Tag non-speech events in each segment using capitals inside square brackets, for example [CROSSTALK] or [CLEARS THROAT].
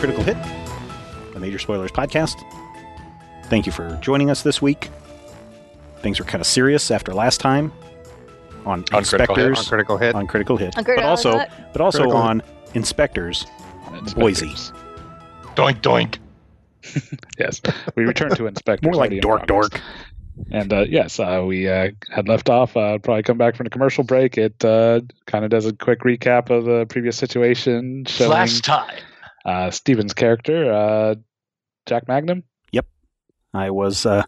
Critical Hit, the Major Spoilers podcast. Thank you for joining us this week. Things were kind of serious after last time on, On Critical Hit, InSpectres On critical hit. on Critical Hit, On Critical but also Hit. but also Critical on InSpectres. Boise. Doink doink. [LAUGHS] Yes, we returned to InSpectres. More like dork dork. And uh, yes, uh, we uh, had left off. Uh, probably come back from the commercial break. It uh, kind of does a quick recap of the previous situation, showing Flash time. Uh, Steven's character, uh, Jack Magnum. Yep, I was uh,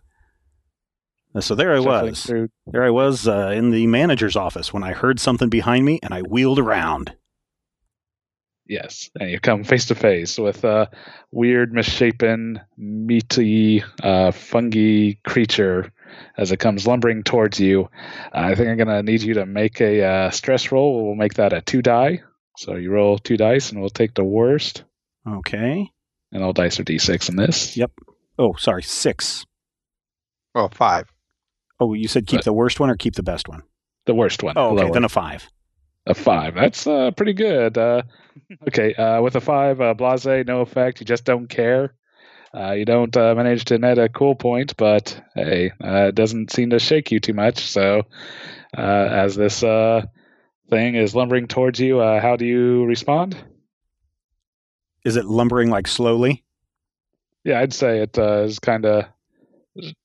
so there I was. through- There I was uh, in the manager's office when I heard something behind me and I wheeled around. Yes, and you come face to face with a weird, misshapen, meaty, uh, fungi creature as it comes lumbering towards you. I think I'm gonna need you to make a uh, stress roll. We'll make that a two die. So you roll two dice, and we'll take the worst. Okay. And all dice are d6 in this. Yep. Oh, sorry, six. Oh, five. Oh, you said keep But- the worst one or keep the best one? The worst one. Oh, okay, lower. then a five. A five. That's uh, pretty good. Uh, [LAUGHS] okay, uh, with a five, uh, blase, no effect. You just don't care. Uh, you don't uh, manage to net a cool point, but hey, uh, it doesn't seem to shake you too much. So, uh, as this uh, thing is lumbering towards you, uh, how do you respond? Is it lumbering like slowly? Yeah, I'd say it uh, is kind of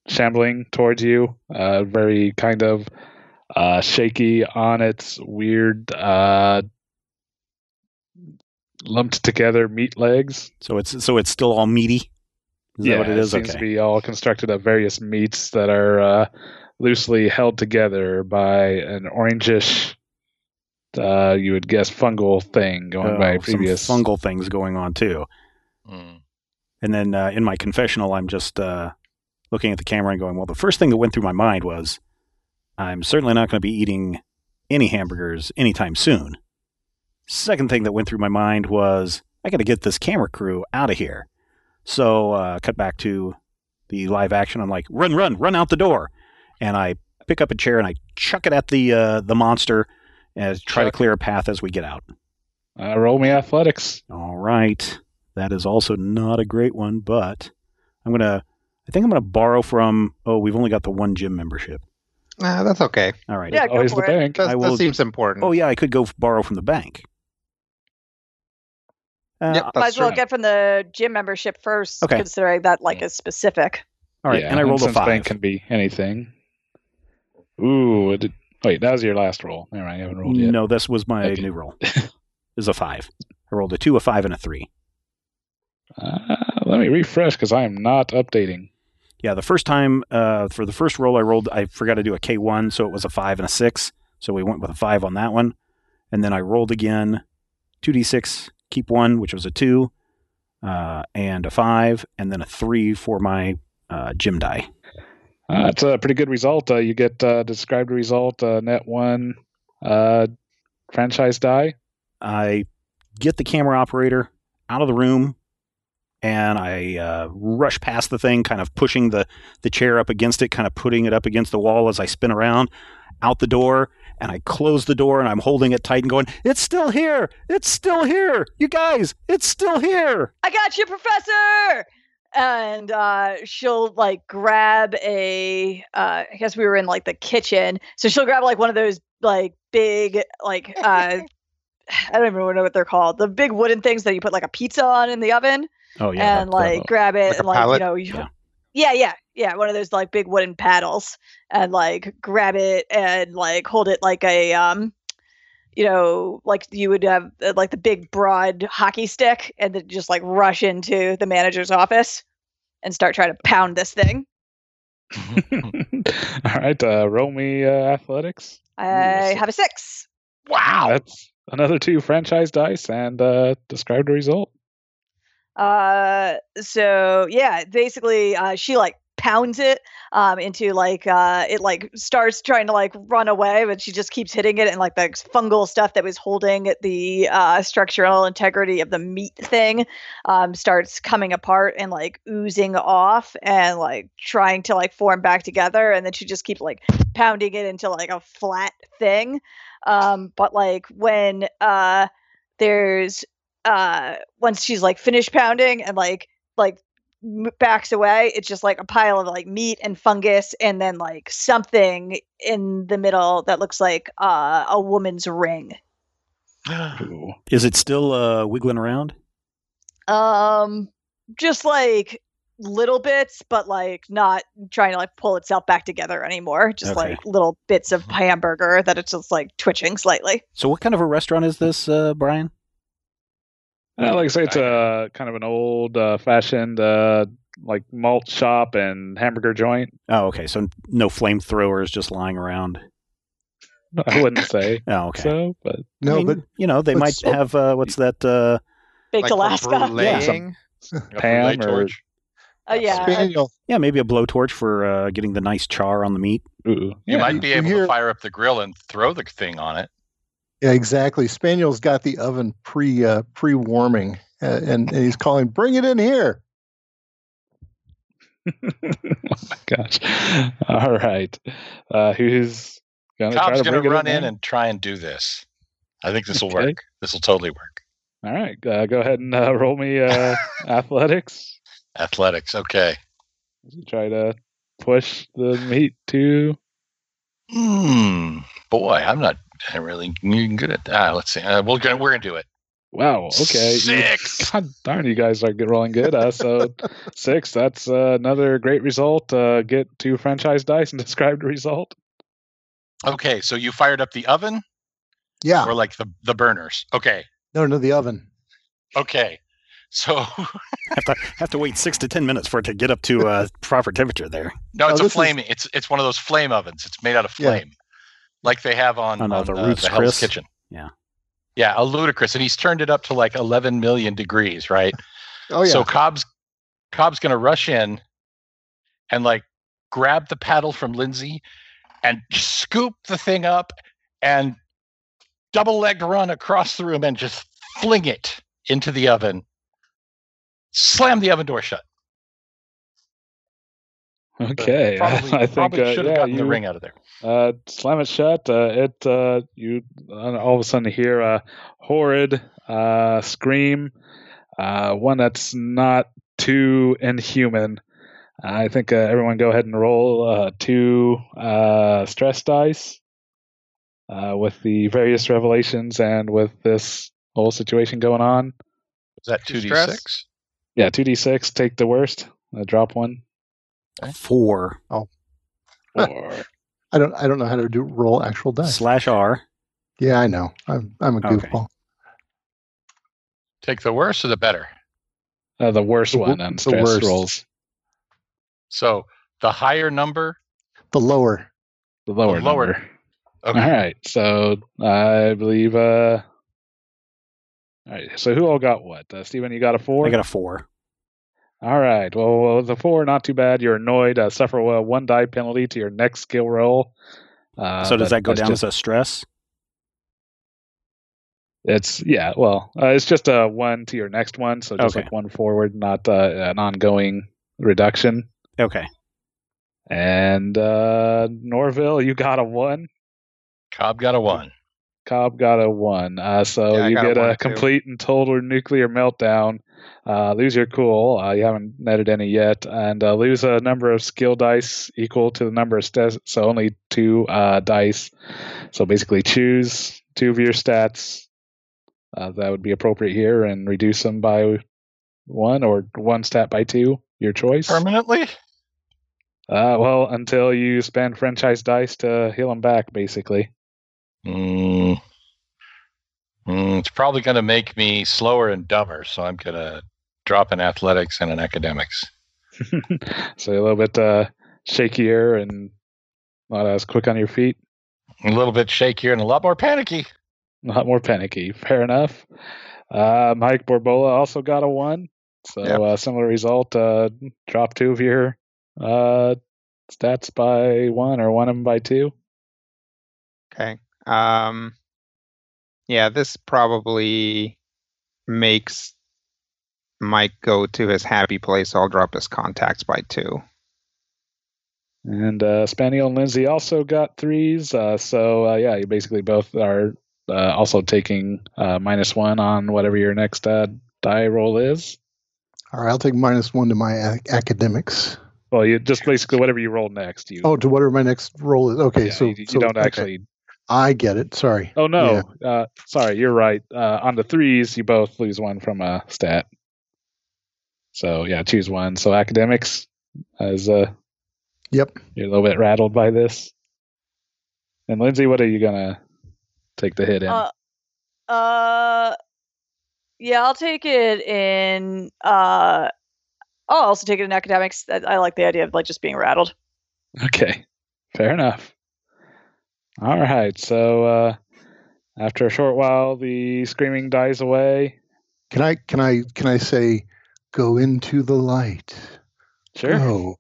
shambling towards you, uh, very kind of uh, shaky on its weird, uh, lumped together meat legs. So it's so it's still all meaty. Is that what it is? It seems okay. to be all constructed of various meats that are uh, loosely held together by an orangish, uh, you would guess, fungal thing going Oh, by some previous. fungal things going on too. Mm. And then uh, in my confessional, I'm just uh, looking at the camera and going, well, the first thing that went through my mind was, I'm certainly not going to be eating any hamburgers anytime soon. Second thing that went through my mind was, I got to get this camera crew out of here. So, uh, cut back to the live action. I'm like, run, run, run out the door. And I pick up a chair and I chuck it at the uh, the monster and try to clear a path as we get out. Uh, roll me athletics. All right. That is also not a great one, but I'm going to, I think I'm going to borrow from, oh, we've only got the one gym membership. Nah, that's okay. All right. Yeah, There's go always for the it. bank. That, I will- that seems important. Oh, yeah, I could go f- borrow from the bank. Uh, Yep, Might as well true. get from the gym membership first, Okay. considering that like is specific. All right. Yeah, and I rolled a since five. Bank can be anything. Ooh, it did, wait, that was your last roll. All right, I haven't rolled yet. No, this was my Okay. new roll. [LAUGHS] is a five. I rolled a two, a five, and a three. Uh, let me refresh because I am not updating. Yeah, the first time, uh, for the first roll I rolled, I forgot to do a K1, so it was a five and a six. So we went with a five on that one. And then I rolled again 2d6, keep one, which was a two, uh, and a five, and then a three for my uh, gym die. Uh, that's a pretty good result. Uh, you get uh, described result uh, net one uh, franchise die. I get the camera operator out of the room and I uh, rush past the thing, kind of pushing the, the chair up against it, kind of putting it up against the wall as I spin around out the door. And I close the door and I'm holding it tight and going, It's still here! It's still here! You guys, it's still here! I got you, Professor! And uh, she'll like grab a. Uh, I guess we were in like the kitchen, so she'll grab like one of those like big like uh, [LAUGHS] I don't even know what they're called. The big wooden things that you put like a pizza on in the oven, Oh, yeah. and like grab it Like and like pallet? you know you, Yeah. yeah yeah yeah one of those like big wooden paddles and like grab it and like hold it like a um you know like you would have uh, like the big broad hockey stick and then just like rush into the manager's office and start trying to pound this thing [LAUGHS] All right, uh, roll me uh, athletics. i Yes. have a six Wow, that's another two franchise dice and uh, describe the result. Uh, so yeah, basically, uh, she like pounds it um into like uh it like starts trying to like run away but she just keeps hitting it and like the fungal stuff that was holding the uh structural integrity of the meat thing um starts coming apart and like oozing off and like trying to like form back together and then she just keeps like pounding it into like a flat thing. Um but like when uh there's uh once she's like finished pounding and like like backs away it's just like a pile of like meat and fungus and then like something in the middle that looks like uh, a woman's ring [GASPS] Is it still uh, wiggling around? um just like little bits but like not trying to like pull itself back together anymore just Okay. like little bits of hamburger that it's just like twitching slightly So, what kind of a restaurant is this, uh, Brian? Uh, like I say, it's a kind of an old uh, fashioned uh, like malt shop and hamburger joint. Oh, okay. So, no flamethrowers just lying around. [LAUGHS] I wouldn't say [LAUGHS] Oh, okay. so, but No, I mean, but you know, they but might so- have uh, what's that? Uh, baked Like alaska bruleeing? [LAUGHS] A Pam brulee or- torch. uh, yeah Spaniel. yeah, maybe a blowtorch for uh, getting the nice char on the meat. ooh, You yeah. might be able hear- to fire up the grill and throw the thing on it. Yeah, exactly. Spaniel's got the oven pre uh, pre warming, uh, and, and he's calling, "Bring it in here." [LAUGHS] oh my gosh! All right, uh, who's gonna try Cobb's to going to run in there? and try and do this. I think this will Okay. work. This will totally work. All right, uh, go ahead and uh, roll me uh, [LAUGHS] athletics. Athletics. Okay. Try to push the meat to. Hmm. Boy, I'm not [LAUGHS] really good at that. Let's see. Uh, we're going we're gonna do it. Wow. Okay. you- Six. [LAUGHS] God darn, you guys are rolling good. Uh, so [LAUGHS] six. That's uh, another great result. Uh, get two franchise dice and describe the result. Okay, so you fired up the oven Yeah, or like the the burners. Okay. no, no, the oven. Okay. So have to have to wait six to ten minutes for it to get up to uh, proper temperature there. no, Oh, it's a this is- flame. It's it's one of those flame ovens. It's made out of Yeah. flame, like they have on, On, on, uh, the the, Ruth's the Hell's Chris? Kitchen. Yeah. Yeah, a ludicrous, and he's turned it up to like 11 million degrees, right? [LAUGHS] Oh yeah, So Cobb's Cobb's gonna rush in and like grab the paddle from Lindsay and scoop the thing up and double legged run across the room and just fling it into the oven. Slam the oven door shut. Okay. [LAUGHS] Probably, I think probably uh, should have yeah, gotten you, the ring out of there. Uh, slam it shut. Uh, it uh, you uh, all of a sudden hear a horrid uh, scream, uh, one that's not too inhuman. I think uh, everyone go ahead and roll uh, two uh, stress dice uh, with the various revelations and with this whole situation going on. Is that Two two d stress? six? Yeah, two d six. Take the worst. Uh, drop one. Four Or [LAUGHS] I don't, I don't know how to do roll actual dice. slash R. Yeah, I know. I'm, I'm a Okay. goofball. Take the worst or the better. uh, the worst The one on the stress worst. rolls. So the higher number. The lower. The lower lower- number. Okay. All right. So I believe. uh All right. So who all got what? Uh, Steven, you got a four. I got a four. All right. Well, well, the four, not too bad. You're annoyed. Uh, suffer a one die penalty to your next skill roll. Uh, so does that go down just- as a stress? It's yeah. Well, uh, it's just a one to your next one. So just Okay. like one forward, not uh, an ongoing reduction. Okay. And uh Norville, you got a one. Cobb got a one. Cobb got a one. Uh, so Yeah, you got a get one, a too. complete and total nuclear meltdown. Uh, lose your cool. Uh, you haven't netted any yet, and uh, lose a number of skill dice equal to the number of stats. So only two uh, dice. So basically, choose two of your stats uh, that would be appropriate here, and reduce them by one or one stat by two. Your choice. Permanently? Uh, well, until you spend franchise dice to heal them back, basically. Mm. Mm, it's probably going to make me slower and dumber, so I'm going to drop in athletics and in academics. [LAUGHS] so a little bit uh, shakier and not as quick on your feet, A little bit shakier and a lot more panicky. a lot more panicky. Fair enough. Uh, Mike Borbola also got a one, so Yep. uh, similar result. Uh, drop two of your uh, stats by one, or one of them by two. Okay. Um yeah, this probably makes Mike go to his happy place. I'll drop his contacts by two. And uh, Spaniel and Lindsay also got threes. Uh, so uh, yeah, you basically both are uh, also taking uh, minus one on whatever your next uh, die roll is. All right, I'll take minus one to my ac- academics. Well, you just basically whatever you roll next. You Oh, to whatever my next roll is. Okay, yeah, so you, you so- don't okay. actually. I get it. Sorry. Oh no, uh, sorry, you're right. Uh, on the threes, you both lose one from a stat. So yeah, choose one. So academics, as uh, Yep. you're a little bit rattled by this. And Lindsay, what are you gonna take the hit in? Uh, uh, yeah, I'll take it in. Uh, I'll also take it in academics. I, I like the idea of like just being rattled. Okay, fair enough. All right, so uh, after a short while, the screaming dies away. Can I can I can I say go into the light? Sure. Go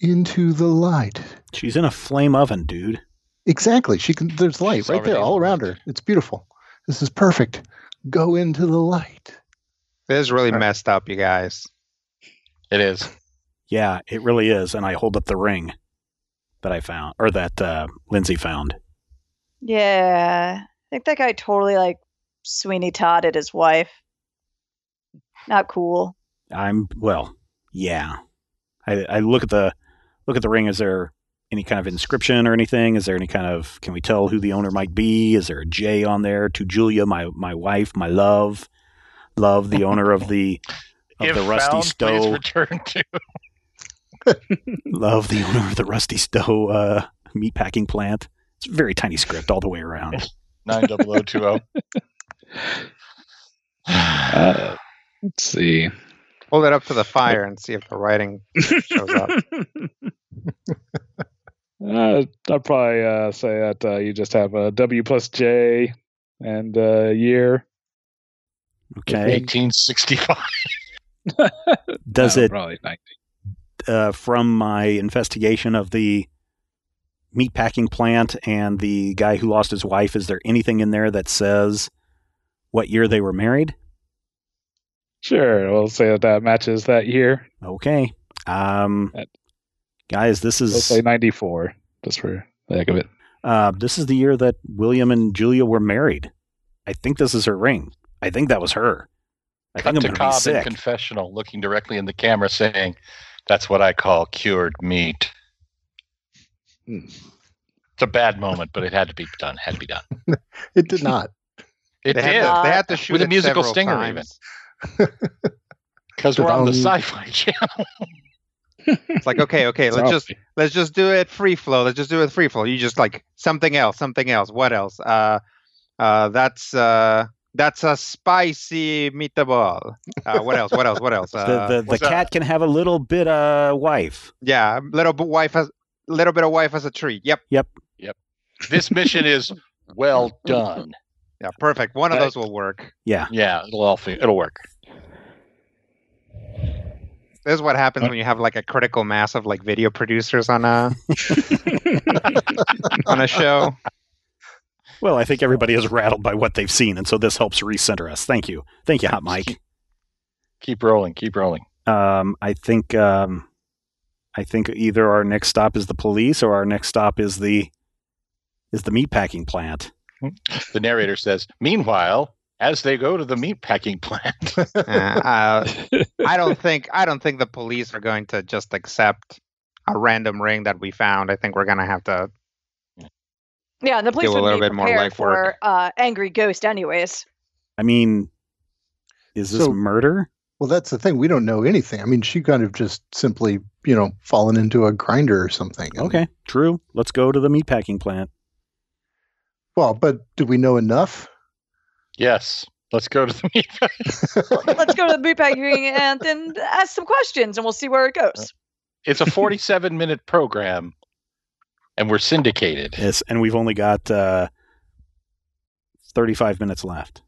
into the light. She's in a flame oven, dude. Exactly. She can there's light She's right there all around her. It's beautiful. This is perfect. Go into the light. This is really All right. messed up, you guys. It is. Yeah, it really is. And I hold up the ring that I found, or that uh, Lindsay found. Yeah, I think that guy totally like Sweeney Todd at his wife. Not cool. I'm well, yeah. I, I look at the look at the ring. Is there any kind of inscription or anything? Is there any kind of? Can we tell who the owner might be? Is there a J on there to Julia, my my wife, my love, love the owner of the of if the rusty found, stove, return to. Love the owner of the rusty stove uh, meat packing plant. It's a very tiny script all the way around. Nine double o two o. Uh, let's see. Hold it up to the fire and see if the writing shows up. [LAUGHS] Uh, I'd probably uh, say that uh, you just have a W plus J and uh, year. Okay. 1865. [LAUGHS] Does No, it probably 90. Uh, from my investigation of the meat packing plant and the guy who lost his wife, is there anything in there that says what year they were married? Sure, we'll say that that matches that year. Okay. Um, That- guys, this We'll is say 94, just for the heck of it. uh, this is the year that William and Julia were married. I think this is her ring. I think that was her. I Cut think to I'm to be Cobb in confessional, looking directly in the camera, saying, "That's what I call cured meat." Hmm. It's a bad moment, but it had to be done. Had to be done. [LAUGHS] It did not. It they, did had to, they had to shoot With a musical stinger times. [LAUGHS] because we're on the Sci-Fi [LAUGHS] Channel. It's like okay, okay, let's just let's just do it free flow. Let's just do it free flow. You just like something else, something else. What else? Uh, uh, that's uh, that's a spicy meatball. Uh, what else? What else? What else? the Uh, the, the what's that? cat can have a little bit of wife. yeah, little bit wife has little bit of wife as a treat. Yep. Yep. Yep. This mission is well done. Yeah, perfect. One of those will work. Yeah. Yeah, it'll all fi- it'll work. This is what happens Uh, when you have like a critical mass of like video producers on a [LAUGHS] on a show. Well, I think everybody is rattled by what they've seen, and so this helps recenter us. Thank you. Thank you, Hot Mike. Keep rolling. Keep rolling. Um, I think um, I think either our next stop is the police or our next stop is the is the meatpacking plant. The narrator says, "Meanwhile, as they go to the meatpacking plant, Uh, uh, [LAUGHS] I don't think I don't think the police are going to just accept a random ring that we found. I think we're gonna have to. Yeah, and the police Do a would little be bit more prepared legwork. for uh, angry ghost, anyways. I mean, is this So- murder? Well, that's the thing. We don't know anything. I mean, she kind of just simply, you know, fallen into a grinder or something. And- Okay, true. Let's go to the meatpacking plant. Well, but do we know enough? yes, let's go to the meat." [LAUGHS] Let's go to the meatpacking and then ask some questions, and we'll see where it goes. It's a 47 minute program, and we're syndicated. Yes, and we've only got uh, thirty-five minutes left.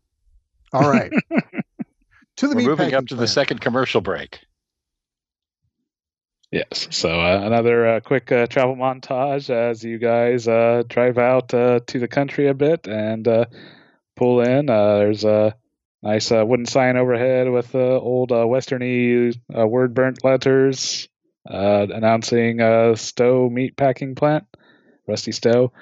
All right. [LAUGHS] to the We're moving up to the second commercial break. Yes. So uh, another uh, quick uh, travel montage as you guys uh, drive out uh, to the country a bit and uh, pull in. Uh, there's a nice uh, wooden sign overhead with uh, old uh, westerny uh, word burnt letters uh, announcing uh, Stowe Meat Packing Plant. Rusty Stowe.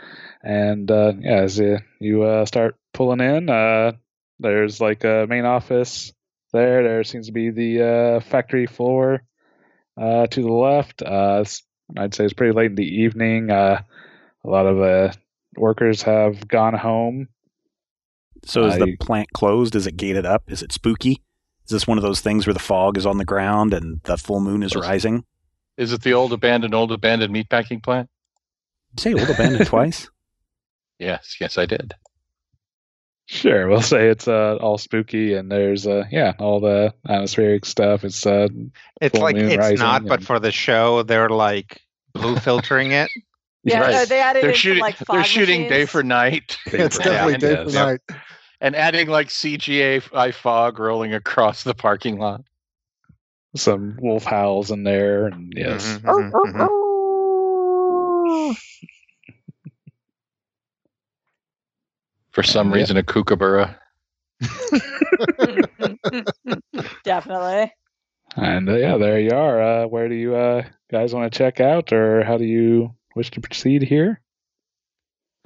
And uh, yeah, as uh, you uh, start pulling in, uh, there's like a main office there. There seems to be the uh, factory floor uh, to the left. Uh, I'd say it's pretty late in the evening. Uh, a lot of uh, workers have gone home. So is the plant closed? Is it gated up? Is it spooky? Is this one of those things where the fog is on the ground and the full moon is rising? Is it the old abandoned, old abandoned meatpacking plant? Did you say old abandoned [LAUGHS] twice? Yes, yes, I did. Sure, we'll say it's uh, all spooky, and there's uh, yeah, all the atmospheric stuff. It's uh, It's Full like moon it's rising not, but and- for the show, they're like blue [LAUGHS] filtering it. Yeah, Right. no, they added They're in shooting. like they're shooting day machines. for night, [LAUGHS] It's Yeah, definitely and, day for yeah. night. and adding like CGI fog rolling across the parking lot. some wolf howls in there, and yes, Mhm, mhm, mhm. For some Yeah. reason, a kookaburra. [LAUGHS] Definitely. and uh, yeah, there you are. Uh, where do you uh, guys want to check out, or how do you wish to proceed here?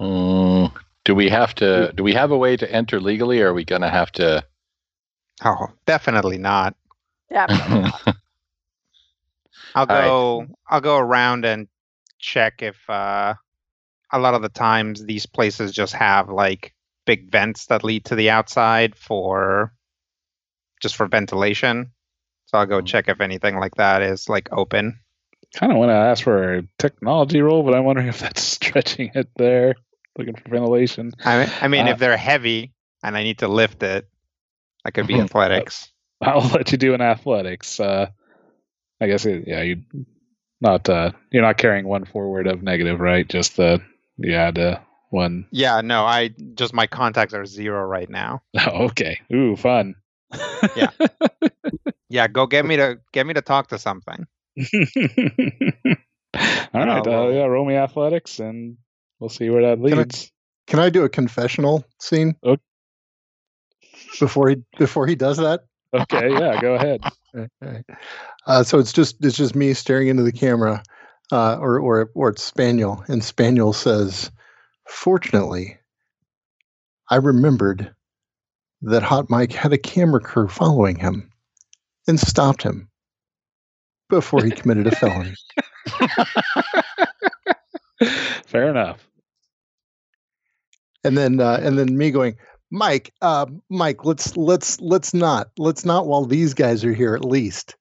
Mm, do we have to? Do we have a way to enter legally, or are we going to have to? Oh, definitely not. Definitely. [LAUGHS] I'll All right. go. I'll go around and check if uh, a lot of the times these places just have like big vents that lead to the outside for just for ventilation. So I'll go Mhm. check if anything like that is like open. Kind of want to ask for a technology roll, but I'm wondering [LAUGHS] if that's stretching it there, looking for ventilation. I mean, I mean Uh, if they're heavy and I need to lift it, that could be [LAUGHS] athletics. [LAUGHS] I'll let you do an athletics. Uh, I guess it, yeah, you not uh, you're not carrying one forward of negative, right? Just the you had uh, one. Yeah, no, I just my contacts are zero right now. Oh, [LAUGHS] okay. Ooh, fun. [LAUGHS] Yeah. Yeah, go get me to get me to talk to something. [LAUGHS] All right. Uh, yeah, roll me athletics, and we'll see where that Can I- leads. Can I do a confessional scene Okay. before he before he does that? Okay. Yeah. Go ahead. Okay. Uh, so it's just it's just me staring into the camera, uh, or or or it's Spaniel, and Spaniel says, "Fortunately, I remembered that Hot Mike had a camera crew following him, and stopped him before he committed a felony." [LAUGHS] Fair enough. and then uh, and then me going, Mike, uh, Mike, let's let's let's not let's not while these guys are here at least.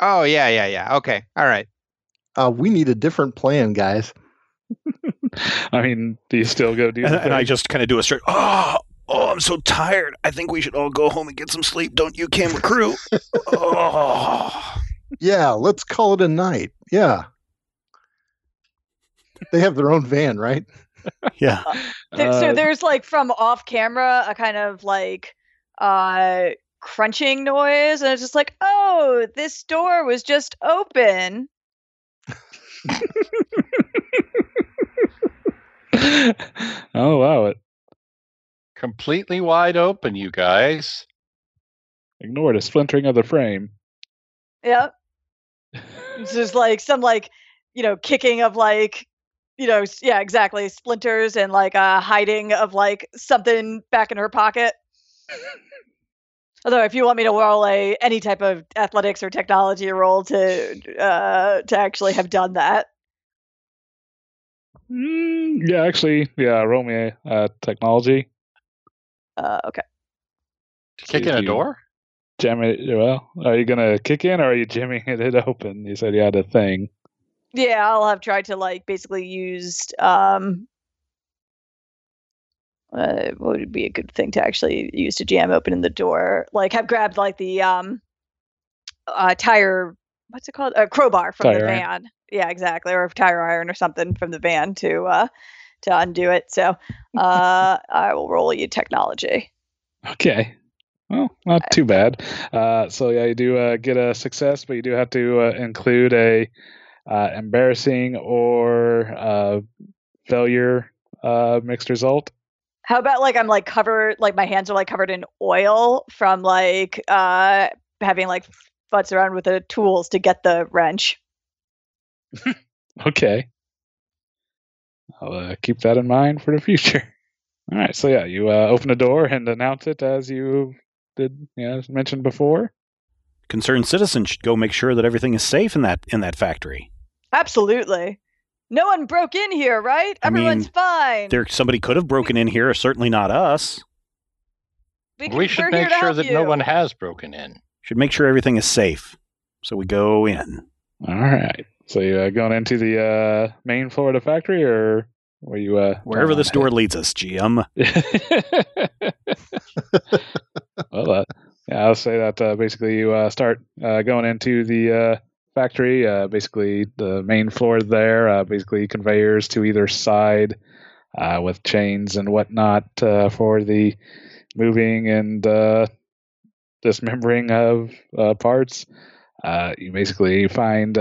Oh yeah, yeah, yeah. Okay. All right. Uh, we need a different plan, guys. [LAUGHS] I mean, do you still go do And, and I just kind of do a straight, oh, oh, I'm so tired. I think we should all go home and get some sleep, don't you, camera crew? [LAUGHS] oh. Yeah, let's call it a night. Yeah. They have their own van, right? [LAUGHS] Yeah. There- so Uh, there's like from off camera a kind of like uh crunching noise and it's just like oh this door was just open [LAUGHS] I'll allow it. Completely wide open, you guys. Ignore the splintering of the frame. yep [LAUGHS] it's just like some like you know kicking of like you know yeah exactly splinters and like uh hiding of like something back in her pocket [LAUGHS] although if you want me to roll a any type of athletics or technology roll to uh to actually have done that Mm, yeah, actually, yeah. Roll me a uh, technology. uh okay Kick in a door? Jam it. Well, are you gonna kick in or are you jamming [LAUGHS] it open? You said you had a thing. Yeah, I'll have tried to like basically used um uh, would be a good thing to actually use to jam open the door? Like have grabbed like the um uh tire what's it called? A crowbar from the Tire iron. van. Yeah, exactly. Or a tire iron or something from the van to uh to undo it. So uh [LAUGHS] I will roll you technology. Okay. Well, not too [LAUGHS] bad. Uh, so yeah, you do uh, get a success, but you do have to uh, include a uh, embarrassing or uh, failure uh, mixed result. How about like I'm like covered like my hands are like covered in oil from like uh having like futz around with the tools to get the wrench. [LAUGHS] Okay. I'll uh, keep that in mind for the future. [LAUGHS] All right. So yeah, you uh, open the door and announce it as you did, yeah, as mentioned before. Concerned citizens should go make sure that everything is safe in that in that factory. Absolutely. No one broke in here, right? I Everyone's mean, fine. There, somebody could have broken in here. Certainly not us. can- We should make sure help that no one has broken in. Should make sure everything is safe. So we go in. All right. So you uh, going into the uh, main floor of the factory, or were you uh, Wherever this on door leads us, GM. [LAUGHS] [LAUGHS] well, uh, yeah, I'll say that uh, basically you uh, start uh, going into the uh, factory. Uh, basically, the main floor there, uh, basically conveyors to either side uh, with chains and whatnot uh, for the moving and uh, dismembering of uh, parts. You basically find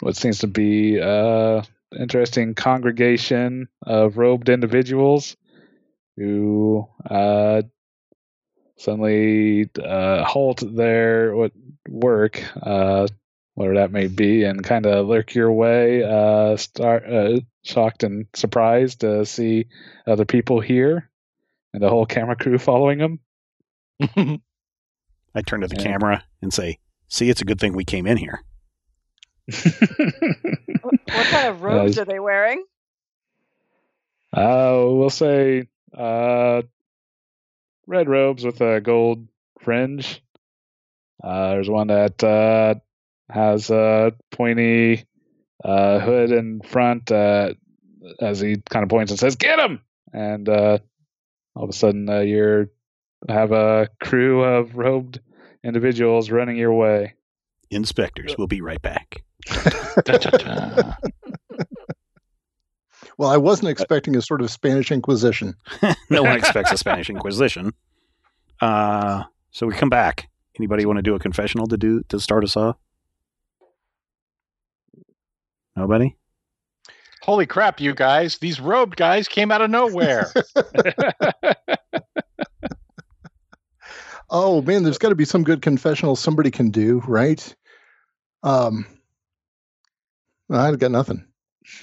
what seems to be uh, interesting congregation of robed individuals who suddenly halt their work, whatever that may be, and kind of lurk your way. Uh, start uh, shocked and surprised to see other people here, and the whole camera crew following them. [LAUGHS] I turn to the Yeah. camera and say, "See, it's a good thing we came in here." [LAUGHS] What, what kind of robes Uh, are they wearing? Uh, we'll say uh, red robes with a gold fringe. Uh, there's one that uh, has a pointy uh, hood in front uh, as he kind of points and says, "Get him!" And uh, all of a sudden, uh, you're have a crew of robed individuals running your way. InSpectres, we'll be right back. [LAUGHS] Well, I wasn't expecting a sort of Spanish Inquisition. [LAUGHS] no one expects a [LAUGHS] Spanish Inquisition. Uh, so we come back. Anybody want to do a confessional to do to start us off? Nobody. Holy crap, you guys! These robed guys came out of nowhere. [LAUGHS] Oh man, there's got to be some good confessional somebody can do, right? Um, I've got nothing.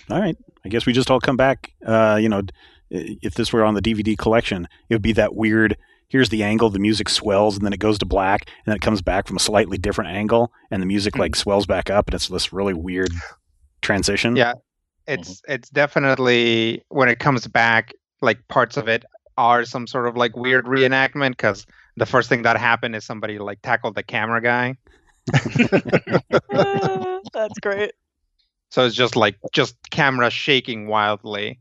All right. I guess we just all come back. Uh, you know, if this were on the DVD collection, it would be that weird. Here's the angle. The music swells and then it goes to black, and then it comes back from a slightly different angle, and the music like swells back up, and it's this really weird transition. Yeah. It's it's definitely when it comes back, like parts of it are some sort of like weird reenactment because the first thing that happened is somebody like tackled the camera guy. Uh, [LAUGHS] [LAUGHS] That's great. So it's just like just camera shaking wildly.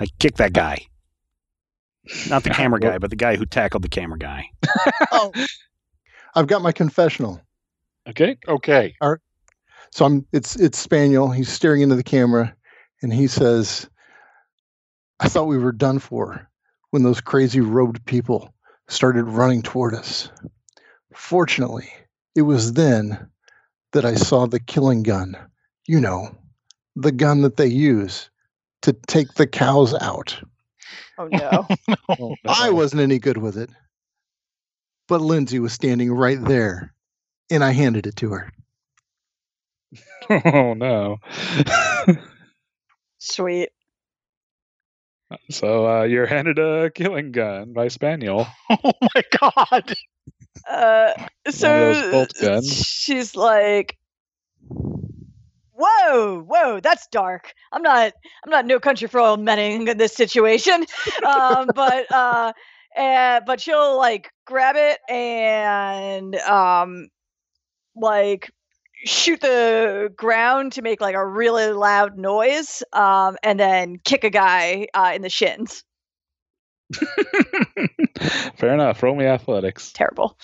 I kick that guy. Not the [LAUGHS] camera guy, but the guy who tackled the camera guy. Oh, I've got my confessional. okay. okay. So I'm it's it's Spaniel. He's staring into the camera and he says, I thought we were done for when those crazy robed people started running toward us. Fortunately, it was then that I saw the killing gun. You know, the gun that they use to take the cows out. oh [LAUGHS] no. Oh, I wasn't any good with it. But Lindsay was standing right there, and I handed it to her. [LAUGHS] [LAUGHS] Oh no. Sweet. so uh, you're handed a killing gun by Spaniel. [LAUGHS] Oh my god. Uh, so she's like, "Whoa, whoa, that's dark. I'm not, I'm not no country for old men in this situation." um, but uh, uh, but she'll like grab it and um, like shoot the ground to make like a really loud noise, um, and then kick a guy uh, in the shins. [LAUGHS] Fair enough. Roll me athletics. Terrible.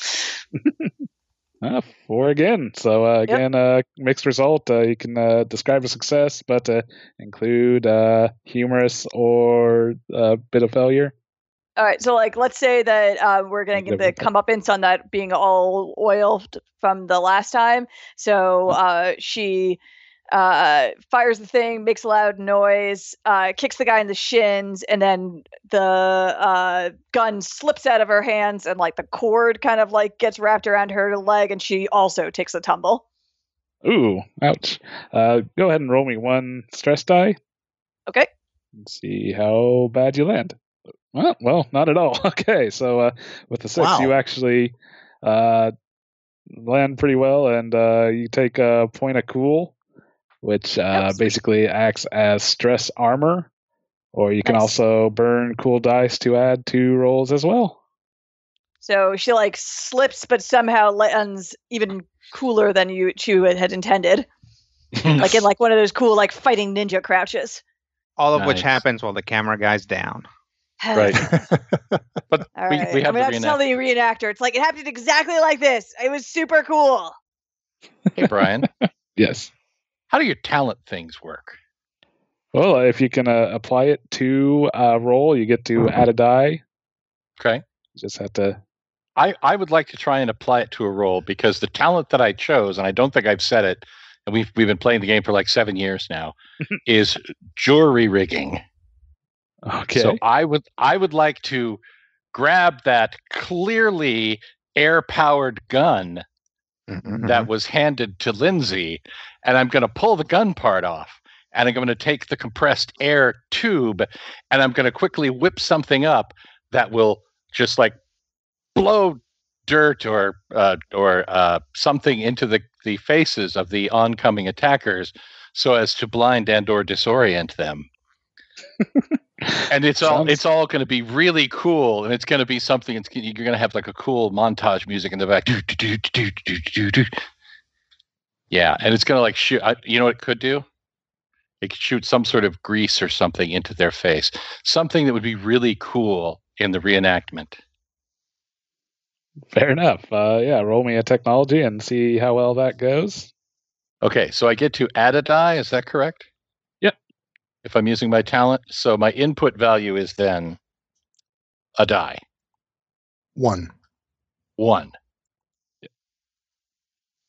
Uh, [LAUGHS] four again. So uh, again, uh, mixed result. Uh, you can uh, describe a success, but uh, include uh, humorous or a bit of failure. All right, so like, let's say that uh, we're gonna get the comeuppance on that being all oiled from the last time. So uh, she uh, fires the thing, makes a loud noise, uh, kicks the guy in the shins, and then the uh, gun slips out of her hands, and like the cord kind of like gets wrapped around her leg, and she also takes a tumble. Ooh, ouch. Uh, go ahead and roll me one stress die. Okay. And see how bad you land. Well, well, not at all. [LAUGHS] Okay, so uh, with the six, Wow. you actually uh, land pretty well, and uh, you take a point of cool, which uh, sweet. basically acts as stress armor, or you can Nice. also burn cool dice to add two rolls as well. So she like slips, but somehow lands even cooler than you Chu had intended. [LAUGHS] Like in like one of those cool like fighting ninja crouches. All of which happens while the camera guy's down. Right. [SIGHS] But All we, right. we have I'm gonna the have to tell the reenactor. It's like it happened exactly like this. It was super cool. Hey, Brian, [LAUGHS] Yes. how do your talent things work? Well, if you can uh, apply it to a roll, you get to add a die. Okay. You just have to. I, I would like to try and apply it to a role because the talent that I chose, and I don't think I've said it, and we've we've been playing the game for like seven years now, [LAUGHS] is jury rigging. Okay. So I would I would like to grab that clearly air powered gun Mm-hmm. that was handed to Lindsay, and I'm going to pull the gun part off, and I'm going to take the compressed air tube, and I'm going to quickly whip something up that will just like blow dirt or uh, or uh, something into the the faces of the oncoming attackers, so as to blind and or disorient them. [LAUGHS] and it's all Sounds- it's all going to be really cool and it's going to be something it's you're going to have like a cool montage music in the back Do, do, do, yeah and it's going to like shoot I, you know what it could do it could shoot some sort of grease or something into their face something that would be really cool in the reenactment Fair enough. Uh, yeah, roll me a technology and see how well that goes. okay so i get to add a die is that correct. If i'm using my talent so my input value is then a die One. one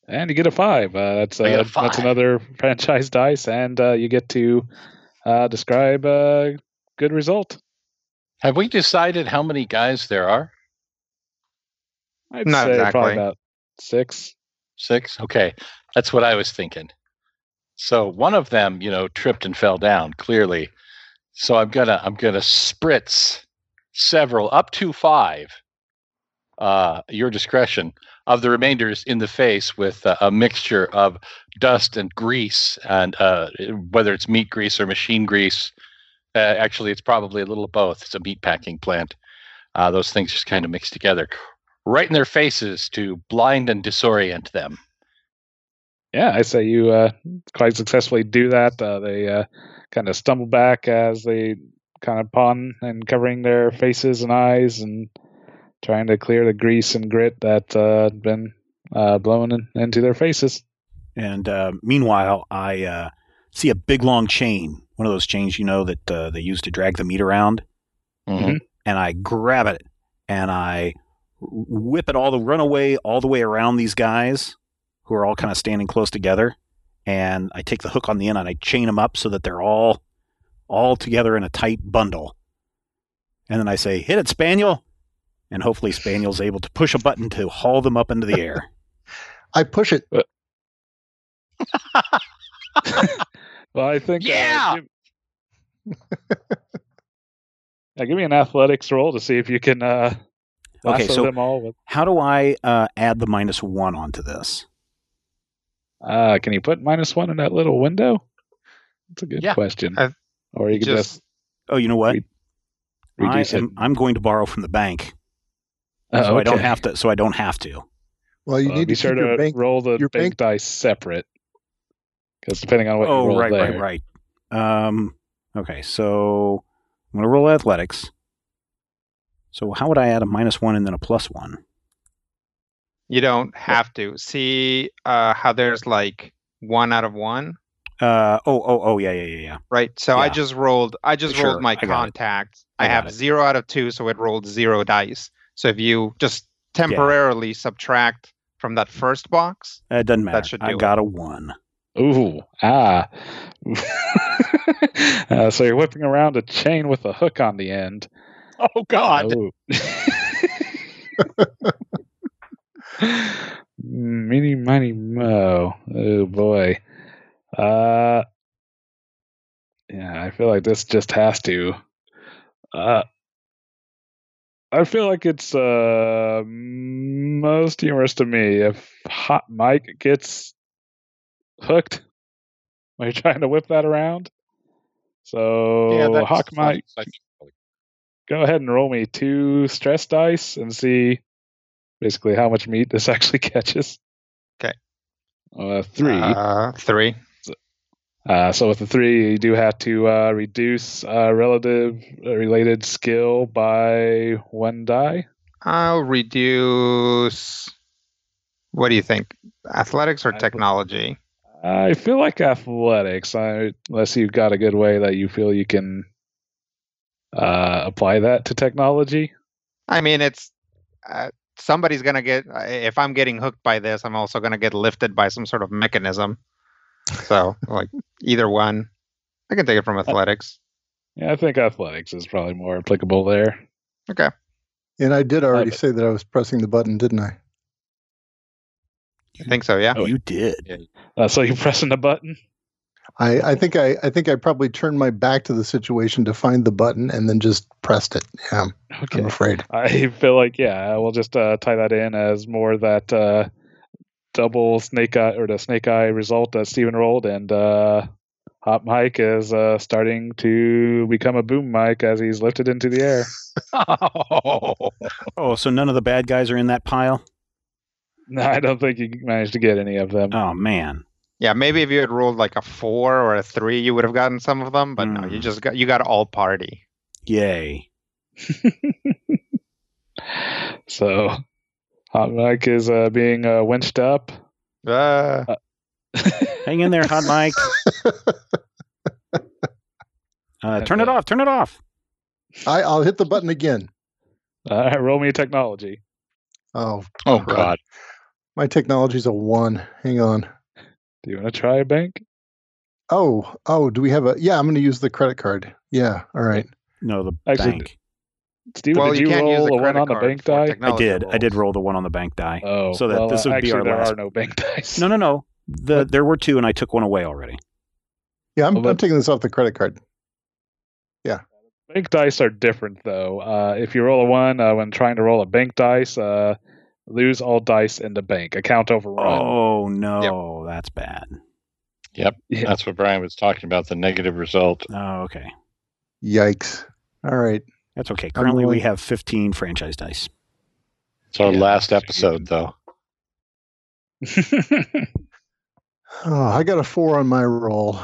And you get a five. Uh, that's I get a uh, that's another [LAUGHS] franchise dice, and uh, you get to uh, describe a good result. have we decided how many guys there are I'd Not say exactly. probably about six. Six? Okay. That's what I was thinking. So one of them, you know, tripped and fell down, clearly. So I'm gonna I'm gonna spritz several up to five, uh, your discretion, of the remainders in the face with uh, a mixture of dust and grease and uh, whether it's meat grease or machine grease. Uh, actually, it's probably a little of both. It's a meat packing plant. Uh, those things just kind of mix together, right in their faces to blind and disorient them. Yeah, I say you uh, quite successfully do that. Uh, they uh, kind of stumble back as they kind of pawn and covering their faces and eyes and trying to clear the grease and grit that uh, had been uh, blown in, into their faces. And uh, meanwhile, I uh, see a big long chain, one of those chains you know that uh, they use to drag the meat around, Mhm. and I grab it and I whip it all the run away all the way around these guys who are all kind of standing close together, and I take the hook on the end and I chain them up so that they're all all together in a tight bundle. And then I say, "Hit it, Spaniel!" And hopefully, Spaniel's able to push a button to haul them up into the air. [LAUGHS] I push it. [LAUGHS] Well, I think. uh, Yeah! give- [LAUGHS] Yeah, give me an athletics roll to see if you can uh, Okay, so- them all. With, How do I uh, add the minus one onto this? Uh, can you put minus one in that little window? That's a good Yeah. question. I- or you could just, Just Oh, you know what? Re- I am, I'm going to borrow from the bank, Oh, so I don't have to. So I don't have to. Well, you Uh, need be to sure keep your to bank. roll the your bank bank- dice separate, because depending on what you oh, roll right, there, right, right. Um, okay, so I'm going to roll athletics. So how would I add a minus one and then a plus one? You don't have to see uh, how there's like one out of one, Uh, oh, oh, oh, yeah, yeah, yeah, yeah. right? So I just rolled. I just Sure, rolled my I got it. contacts. I I, have it. zero out of two, so it rolled zero dice. So if you just temporarily subtract from that first box, Uh, It doesn't matter. That should I do it. got a one. Ooh, ah. [LAUGHS] uh, so you're whipping around a chain with a hook on the end. Oh God! Oh. [LAUGHS] [LAUGHS] Meeny, miny, mo. Oh boy. Uh, yeah, I feel like this just has to. Uh, I feel like it's uh most humorous to me if Hot Mike gets hooked when you're trying to whip that around. So yeah, Hawk. Mike, I think probably- go ahead and roll me two stress dice and see basically how much meat this [LAUGHS] actually catches. 'Kay. Uh, three. Uh, three. Uh, so with the three, you do have to uh, reduce uh, relative uh, related skill by one die. I'll reduce. What do you think? Athletics or technology? I feel like athletics, I, unless you've got a good way that you feel you can uh, apply that to technology. I mean, it's somebody's gonna get. uh, If I'm getting hooked by this, I'm also gonna get lifted by some sort of mechanism. So, [LAUGHS] like either one, I can take it from athletics. Yeah, I think athletics is probably more applicable there. Okay. And I did already but- say that I was pressing the button, didn't I? I think so. Yeah. Oh, you did. Uh, so you're pressing the button. I, I think I, I think I probably turned my back to the situation to find the button and then just pressed it. Yeah, Okay. I'm afraid. I feel like yeah, we'll just uh, tie that in as more that uh, double snake eye or the snake eye result that Steven rolled, and uh, Hot Mike is uh, starting to become a boom mic as he's lifted into the air. Oh, [LAUGHS] [LAUGHS] Oh, so none of the bad guys are in that pile? No, [LAUGHS] I don't think you managed to get any of them. Oh man. Yeah. Maybe if you had rolled like a four or a three, you would have gotten some of them. But no, you Hmm. just got you got all party. Yay. [LAUGHS] so Hot Mike is uh, being uh, winched up. Uh, [LAUGHS] Hang in there, hot Mike. [LAUGHS] Uh, turn it off. Turn it off. I, I'll hit the button again. All right, roll me a technology. Oh, oh crap. God. my technology's a one. Hang on. Do you want to try a bank? Oh, oh, do we have a? Yeah, I'm going to use the credit card. Yeah, all right. No, the Actually, bank. Steven, well, did you you can't use roll the a one credit on the bank die? I technology did. I did roll the one on the bank die. Oh, So that well, this would be our there last- are no bank dice. No, no, no. The there were two, and I took one away already. Yeah, I'm, Well, I'm taking this off the credit card. Yeah. Bank dice are different, though. Uh, if you roll a one uh, when trying to roll a bank dice, uh, lose all dice in the bank. Account overrun. Oh no, that's bad. Yep. Yeah. That's what Brian was talking about. The negative result. Oh, okay. Yikes. All right. That's okay. I'm Currently, we have 15 franchise dice. It's our Yeah, last episode, though. Oh, [LAUGHS] I got a four on my roll.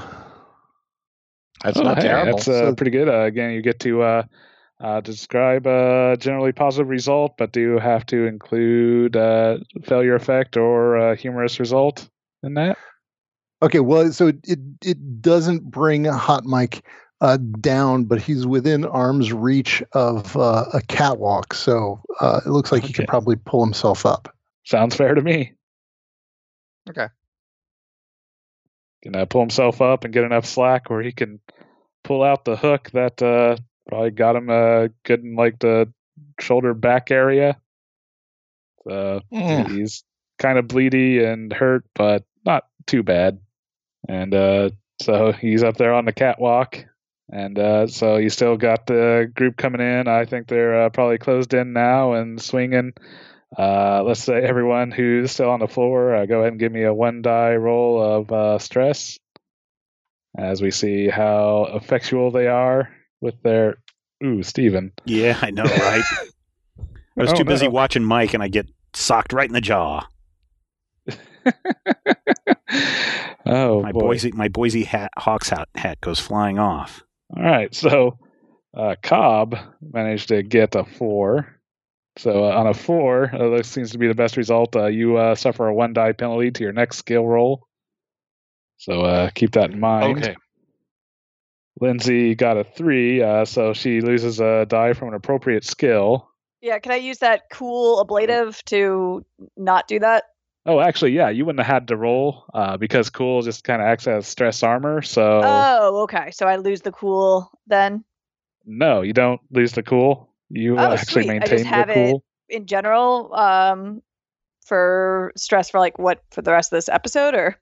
That's Oh, not hey, terrible. That's uh, So- pretty good. Uh, again, you get to uh, uh, describe a generally positive result, but do you have to include uh, failure effect or a humorous result in that. Okay, well, so it it, it doesn't bring Hot Mike uh, down, but he's within arm's reach of uh, a catwalk, so uh, it looks like he Okay. can probably pull himself up. Sounds fair to me. Okay. Can uh, pull himself up and get enough slack where he can pull out the hook that uh, probably got him uh, good in like the shoulder back area. So Mm. he's kind of bleedy and hurt, but not too bad. And uh, so he's up there on the catwalk. And uh, so you still got the group coming in. I think they're uh, probably closed in now and swinging. Uh, let's say everyone who's still on the floor, uh, go ahead and give me a one die roll of uh, stress as we see how effectual they are with their. Ooh, Steven. Yeah, I know, right? [LAUGHS] I was Oh, too busy no. watching Mike, and I get socked right in the jaw. [LAUGHS] oh, My boy. Boise, my Boise hat, Hawks hat, hat goes flying off. All right, so uh, Cobb managed to get a four. So uh, on a four, uh, this seems to be the best result. Uh, you uh, suffer a one die penalty to your next skill roll. So uh, keep that in mind. Okay. Lindsay got a three, uh, so she loses a die from an appropriate skill. Yeah, can I use that cool ablative to not do that? Oh, actually, yeah, you wouldn't have had to roll uh, because cool just kind of acts as stress armor. So Oh, okay. So I lose the cool then. no, you don't lose the cool. You Oh, actually sweet. I just maintain have the it- cool. In general, um, for stress for like what for the rest of this episode or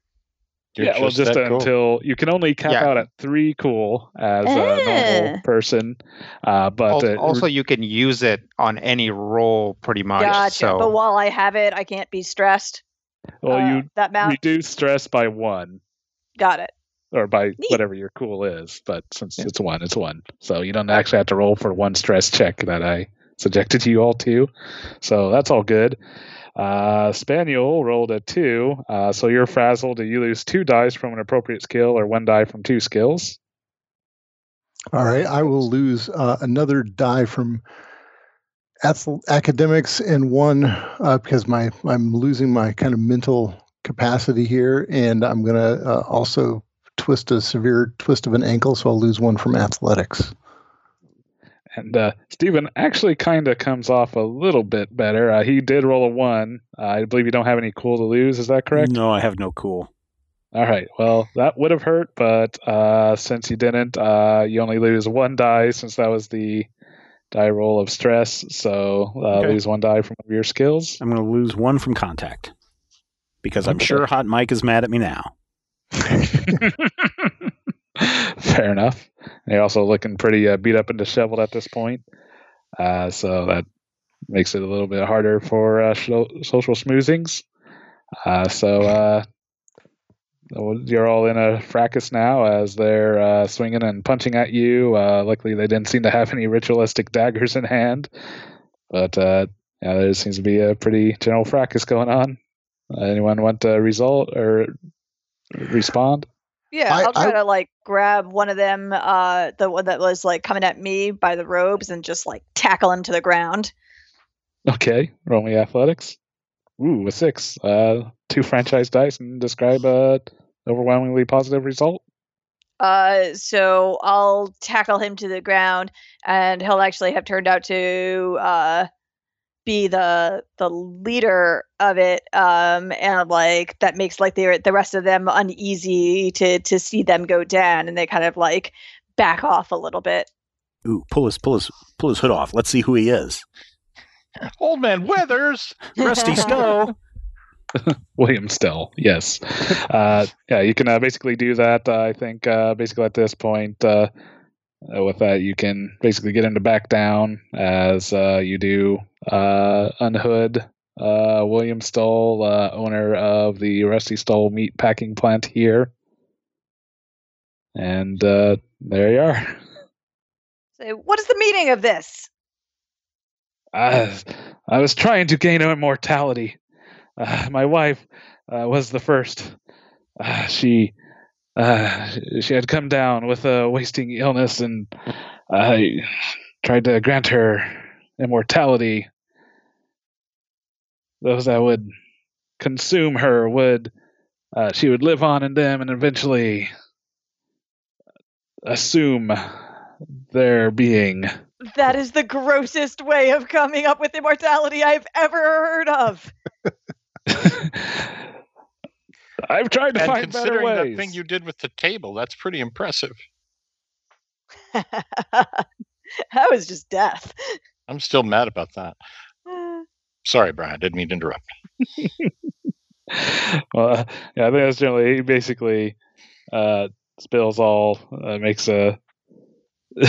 You're yeah, well, just that cool. until you can only cap Yeah. out at three cool as a Ah. normal person. Uh, but also, uh, also, you can use it on any roll pretty much. gotcha. So But while I have it, I can't be stressed. well, uh, you that mount. reduce stress by one. Got it. or by Neat. whatever your cool is. But since Yeah. it's one, it's one. So you don't actually have to roll for one stress check that I subjected you all to. So that's all good. Uh, Spaniel rolled a two. Uh, so you're frazzled. Do you lose two dice from an appropriate skill or one die from two skills. All right, I will lose uh, another die from academics and one uh, because my I'm losing my kind of mental capacity here, and I'm gonna uh, also twist a severe twist of an ankle, so I'll lose one from athletics. And uh, Stephen actually kind of comes off a little bit better. Uh, he did roll a one. Uh, I believe you don't have any cool to lose. Is that correct? No, I have no cool. All right. Well, that would have hurt, but uh, since you didn't, uh, you only lose one die since that was the die roll of stress. So uh, Okay. lose one die from one of your skills. I'm going to lose one from contact because I'm sure Hot Mike is mad at me now. [LAUGHS] [LAUGHS] Fair enough. You're also looking pretty uh, beat up and disheveled at this point. Uh, so that makes it a little bit harder for uh, social smoozings. Uh, so uh, you're all in a fracas now as they're uh, swinging and punching at you. Luckily, they didn't seem to have any ritualistic daggers in hand. But yeah, there seems to be a pretty general fracas going on. Anyone want to result or respond? Yeah, I- I'll try I- to like grab one of them, uh, the one that was like coming at me by the robes, and just like tackle him to the ground. Okay, roll me athletics. Ooh, a six. Uh, two franchise dice and describe a overwhelmingly positive result. Uh, so I'll tackle him to the ground, and he'll actually have turned out to uh, be the the leader of it. Um, and like that makes like the the rest of them uneasy to to see them go down, and they kind of like back off a little bit. Ooh, pull his pull his pull his hood off. Let's see who he is. [LAUGHS] Old man Weathers. Rusty [LAUGHS] Snow. [LAUGHS] William Still, yes. Uh, yeah, you can uh, basically do that. Uh, I think uh, basically at this point, uh, with that, you can basically get him to back down as uh, you do uh, unhood uh, William Stoll, uh, owner of the Rusty Stoll meat packing plant here. And uh, there you are. So, what is the meaning of this? I, I was trying to gain immortality. Uh, my wife uh, was the first. Uh, she uh, she had come down with a wasting illness, and I tried to grant her immortality. Those that would consume her would uh, she would live on in them, and eventually assume their being. That is the grossest way of coming up with immortality I've ever heard of. [LAUGHS] I've tried to And find better considering ways. that thing you did with the table, that's pretty impressive. [LAUGHS] that was just death. I'm still mad about that. [SIGHS] Sorry, Brian. Didn't mean to interrupt. [LAUGHS] well, uh, yeah, I think that's generally basically uh, spills all uh, makes a [LAUGHS]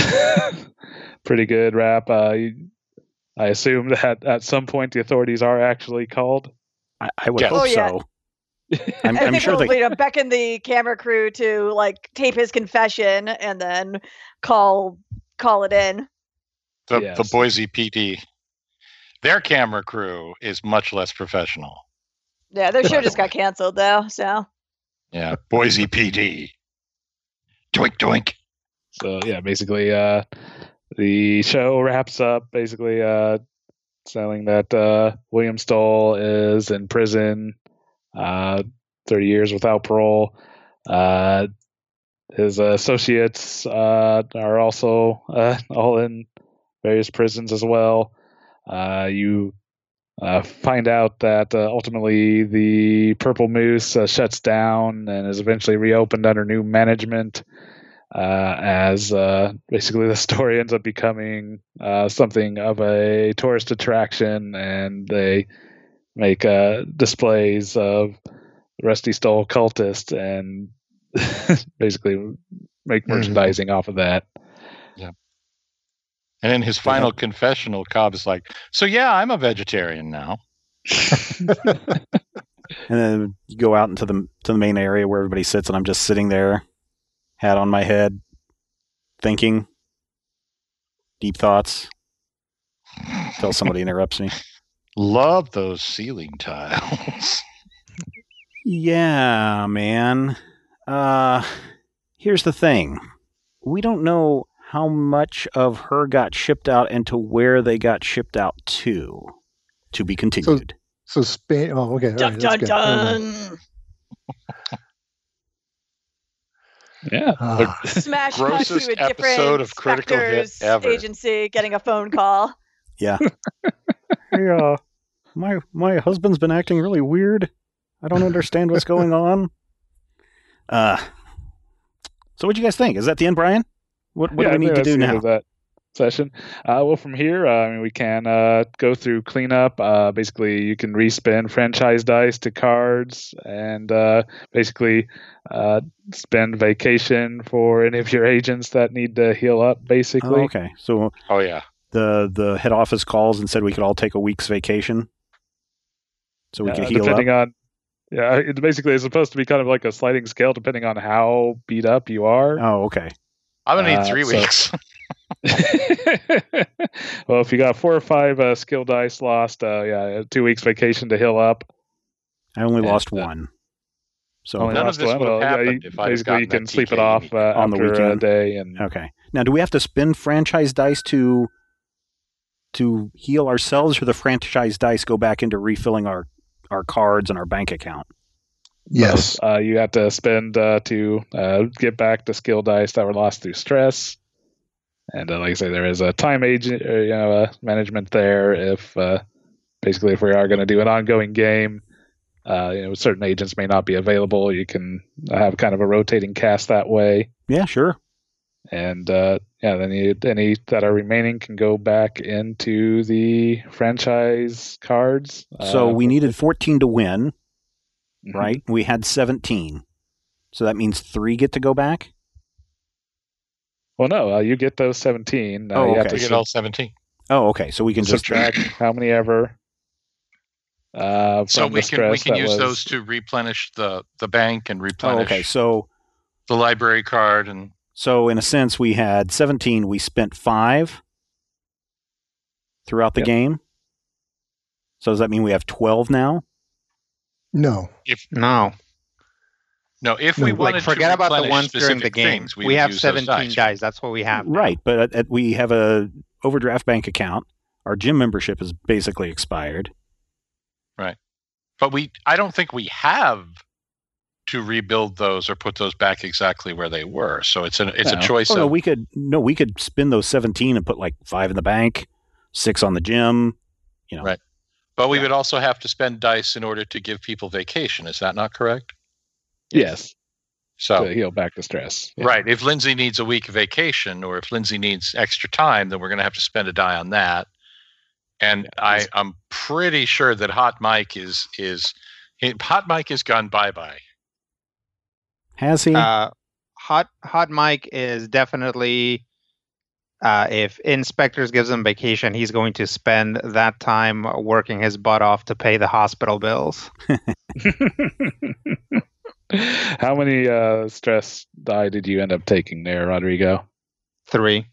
pretty good rap. Uh, you- I assume that at some point the authorities are actually called. I, I would Yeah. hope Oh, yeah. so. I'm, I I'm think sure we'll they. you know, beckon the camera crew to like tape his confession and then call call it in. The, the Boise PD, their camera crew is much less professional. Yeah, their show just got canceled though, so Yeah, Boise PD. Doink doink. So yeah, basically, uh, the show wraps up basically uh, saying that uh, William Stoll is in prison, uh, thirty years without parole. Uh, his associates uh, are also uh, [LAUGHS] all in various prisons as well. Uh, you find out that ultimately the Purple Moose shuts down and is eventually reopened under new management uh, as uh, basically [LAUGHS] the story ends up becoming uh, something of a tourist attraction, and they make uh, displays of Rusty Stoll cultists and [LAUGHS] basically make Mhm. merchandising off of that. Yeah. And in his final confessional, Cobb is like, "So yeah, I'm a vegetarian now." [LAUGHS] And then you go out into the to the main area where everybody sits, and I'm just sitting there, hat on my head, thinking, deep thoughts. Until somebody [LAUGHS] interrupts me. Love those ceiling tiles. [LAUGHS] Yeah, man. Uh, here's the thing: we don't know how much of her got shipped out and to where they got shipped out to. To be continued. So Spain. Oh, okay. all Dun right, dun that's good. Never mind. dun. Yeah. Ah. [LAUGHS] Smash cut Grossest to a different episode of Critical Hit ever. agency getting a phone call. hey, uh, [LAUGHS] my my husband's been acting really weird. I don't understand what's going [LAUGHS] on. Uh, so what do you guys think? Is that the end, Brian? What what Yeah, do we I need to do end now? of That session. Uh, well, from here, uh, I mean, we can uh, go through cleanup. Uh, basically, you can respin franchise dice to cards, and uh, basically uh, spend vacation for any of your agents that need to heal up. Basically, Oh, okay. So Oh yeah. the the head office calls and said we could all take a week's vacation, so we Uh, could heal up. depending on. Yeah, it basically it's supposed to be kind of like a sliding scale depending on how beat up you are. Oh, okay. I'm gonna need Uh, three so- weeks. [LAUGHS] [LAUGHS] well, if you got four or five uh, skill dice lost, uh, yeah, two weeks vacation to heal up. I only And, lost uh, one. So Only None of this one. would have Well, yeah, happened you- if I'd have basically you can that sleep it off uh, On the after a weekend. day, and okay. Now, do we have to spend franchise dice to to heal ourselves, or the franchise dice go back into refilling our our cards and our bank account? Yes. uh, you have to spend uh, to uh, get back the skill dice that were lost through stress. And uh, like I say, there is a time agent, uh, you know, uh, management there. If uh, basically if we are going to do an ongoing game, uh, you know, certain agents may not be available. You can have kind of a rotating cast that way. Yeah, sure. And uh, yeah, then you, any that are remaining can go back into the franchise cards. So Uh, we needed 14 to win, mhm. right? We had 17. So that means three get to go back? Well, no, uh, you get those seventeen. Uh, Oh, you have okay. to get all seventeen. Oh, okay. So we can just subtract [CLEARS THROAT] how many ever. Uh, So we the can we stress can that use was- those to replenish the the bank and Oh, replenish okay. So the library card and so in a sense we had 17, we spent 5 throughout the Yep. game. So does that mean we have 12 now? No. If No, no. If we like, wanted like forget to about the ones during the specific game. things, we would have 17 dice. That's what we have. now. Right, but uh, we have a overdraft bank account. Our gym membership is basically expired. Right. But we, I don't think we have to rebuild those or put those back exactly where they were. So it's a it's No. a choice Oh no, we could no, we could spend those 17 and put like 5 in the bank, 6 on the gym. You know. Right. But we Yeah. would also have to spend dice in order to give people vacation. Is that not correct? yes So to heal back the stress. Yeah. right, if Lindsay needs a week of vacation or if Lindsay needs extra time, then we're going to have to spend a die on that. And Yeah, I, I'm pretty sure that Hot Mike is is Hot Mike is gone bye bye. Has he? Uh, hot Hot Mike is definitely. Uh, if InSpectres gives him vacation, he's going to spend that time working his butt off to pay the hospital bills. [LAUGHS] [LAUGHS] How many uh, stress die did you end up taking there, Rodrigo? Three.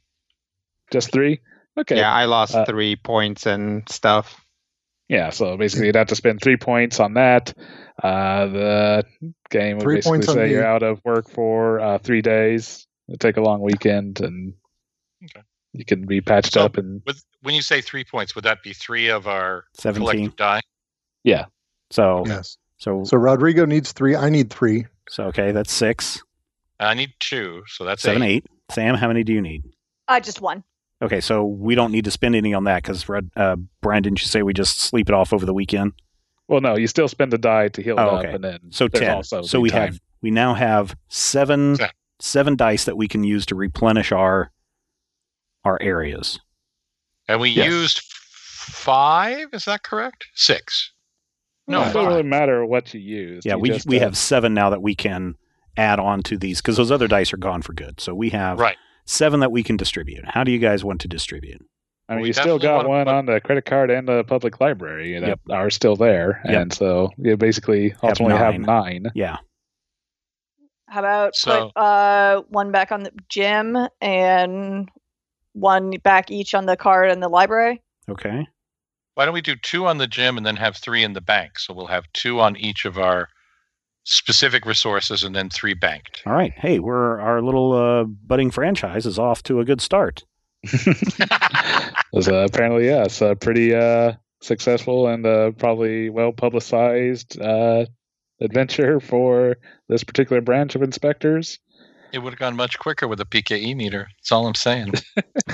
Just three. Okay. Yeah, I lost Uh, three points and stuff. Yeah, so basically you'd have to spend three points on that. Uh, the game would Three basically points on say you're out of work for uh, three days. It'd take a long weekend, and Okay. you can be patched So- up. And With when you say three points, would that be three of our 17. collective die? So Yes. so So Rodrigo needs three. I need three. so okay, that's 6. I need two, so that's 7 eight. 8. Sam, how many do you need? I just one. Okay, so we don't need to spend any on that cuz uh Brian didn't you say we just sleep it off over the weekend? well, no, you still spend a die to heal Oh, it up, and then So there's 10. Also So we time. have we now have 7 Ten. 7 dice that we can use to replenish our our areas. And we Yes. used five. Is that correct? Six. No, it doesn't really matter what you use. Yeah, You we just, we uh, have seven now that we can add on to these because those other dice are gone for good. So we have Right. Seven that we can distribute. How do you guys want to distribute? I mean, We you still got one put- on the credit card and the public library that Yep. are still there, Yep. and so you basically ultimately have nine. nine. Yeah. How about So- put uh, one back on the gym and one back each on the card and the library? Okay. Why don't we do two on the gym and then have three in the bank? So we'll have two on each of our specific resources and then three banked. All right. Hey, we're our little uh, budding franchise is off to a good start. [LAUGHS] [LAUGHS] was uh, apparently yes, a pretty uh, successful and uh, probably well publicized uh, adventure for this particular branch of InSpectres. It would have gone much quicker with a PKE meter. That's all I'm saying. [LAUGHS]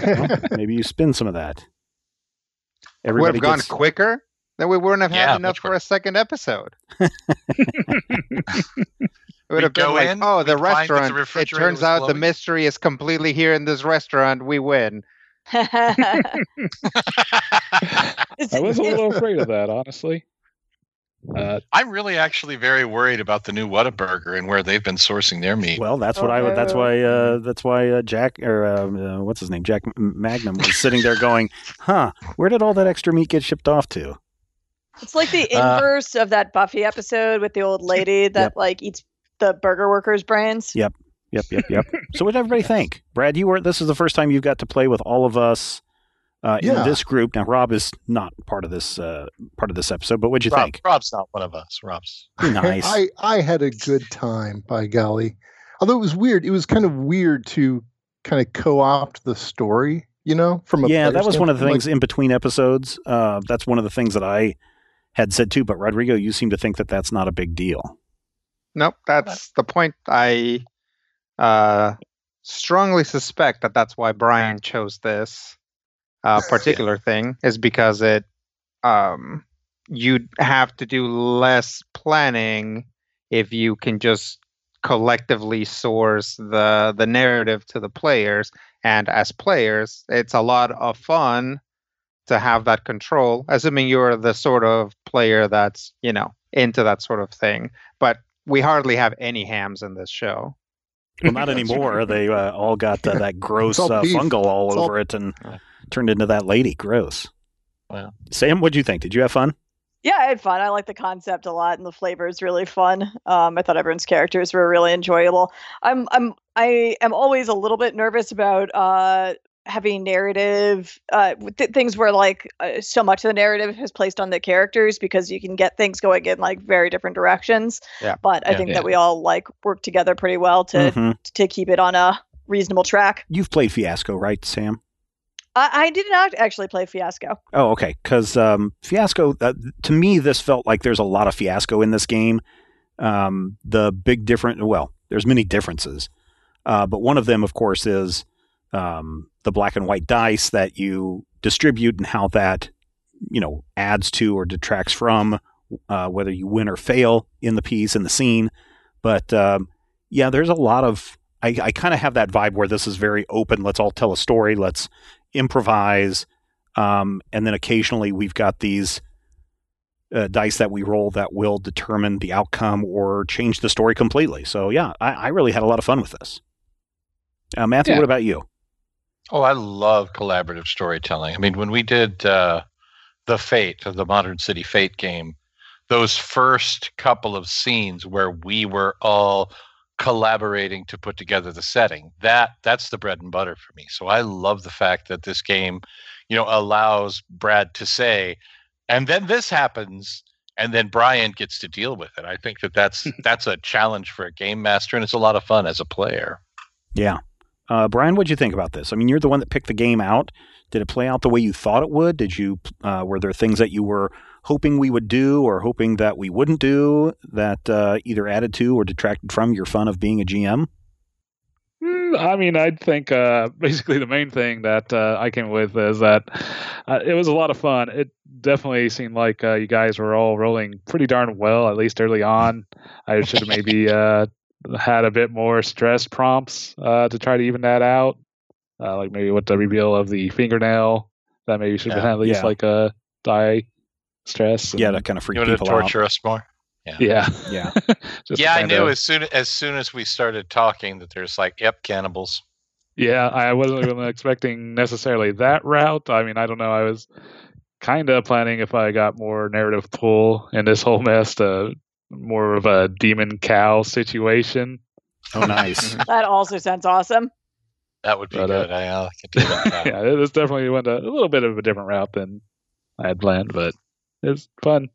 Well, maybe you spin some of that. Everybody Would Everybody have gone gets- quicker. Then we wouldn't have Yeah, had enough for a second episode. [LAUGHS] It would We'd have been like, in, oh, the we'd find that the restaurant. it turns was out the mystery is completely here in this restaurant. We win. [LAUGHS] [LAUGHS] I was a little afraid of that, honestly. Uh, I'm really actually very worried about the new Whataburger and where they've been sourcing their meat. Well, that's what I. That's Oh. why. Uh, that's why uh, Jack or um, uh, what's his name, Jack Magnum, was sitting there going, "Huh? Where did all that extra meat get shipped off to?" It's like the Uh, inverse of that Buffy episode with the old lady that Yep. like eats the burger workers' brains. Yep. Yep, yep, yep. [LAUGHS] so, what did everybody think? Brad, you were. This is the first time you've got to play with all of us uh, in Yeah. this group. Now, Rob is not part of this uh, part of this episode, but what'd you Rob, think? Rob's not one of us. Rob's. Nice. [LAUGHS] I, I had a good time, by golly. Although it was weird. It was kind of weird to kind of co-opt the story, you know, from a yeah, that was one of the standpoint. things in between episodes. Uh, that's one of the things that I had said too. But Rodrigo, you seem to think that that's not a big deal. Nope, that's the point. I uh, strongly suspect that that's why Brian chose this uh, [LAUGHS] particular thing is because it um, you'd have to do less planning if you can just collectively source the the narrative to the players and as players it's a lot of fun to have that control assuming you're the sort of player that's you know into that sort of thing but we hardly have any hams in this show Well, not anymore. They uh, all got uh, that [LAUGHS] gross all uh, fungal all It's all- over it and [LAUGHS] turned into that lady. Gross. Wow. Sam, what'd you think? Did you have fun? Yeah, I had fun. I like the concept a lot, and the flavor is really fun. Um, I thought everyone's characters were really enjoyable. I'm, I'm, I am always a little bit nervous about uh, having narrative uh, th- things where like uh, so much of the narrative is placed on the characters because you can get things going in like very different directions. Yeah. But I Yeah. think Yeah. that we all like work together pretty well to Mhm. to keep it on a reasonable track. You've played Fiasco, right, Sam? I, I did not actually play Fiasco. Oh, okay. Because um, Fiasco, uh, to me, this felt like there's a lot of Fiasco in this game. Um, the big different, well, there's many differences, uh, but one of them, of course, is um, the black and white dice that you distribute and how that, you know, adds to or detracts from uh, whether you win or fail in the piece in the scene. But um, yeah, there's a lot of. I, I kind of have that vibe where this is very open. Let's all tell a story. Let's improvise. Um, and then occasionally we've got these uh, dice that we roll that will determine the outcome or change the story completely. So yeah, I, I really had a lot of fun with this. Uh, Matthew, Yeah. what about you? Oh, I love collaborative storytelling. I mean, when we did uh, the Fate of the Modern City Fate game, those first couple of scenes where we were all collaborating to put together the setting, that that's the bread and butter for me. So I love the fact that this game, you know, allows Brad to say, and then this happens, and then Brian gets to deal with it. I think that that's [LAUGHS] that's a challenge for a game master, and it's a lot of fun as a player. Yeah. Uh, Brian, what'd you think about this? I mean, you're the one that picked the game out. Did it play out the way you thought it would? Did you, uh, were there things that you were hoping we would do or hoping that we wouldn't do that uh, either added to or detracted from your fun of being a GM? Mm, I mean, I think uh, [LAUGHS] basically the main thing that uh, I came with is that uh, it was a lot of fun. It definitely seemed like uh, you guys were all rolling pretty darn well, at least early on. I should have maybe uh, had a bit more stress prompts uh, to try to even that out. Uh, like maybe with the reveal of the fingernail, that maybe should have Yeah. been at least Yeah. like a die stress. Yeah, and- to kind of freak You want to people out. torture us more? yeah, Yeah. [LAUGHS] Just yeah, I kinda- knew as soon as soon as we started talking that there's like, yep, cannibals. Yeah, I wasn't even expecting necessarily that route. I mean, I don't know. I was kind of planning if I got more narrative pull in this whole mess to more of a demon cow situation. Oh, nice. [LAUGHS] That also sounds awesome. That would be But, uh, good. I, I can do that. [LAUGHS] yeah, this definitely went a, a little bit of a different route than I had planned, but it's fun.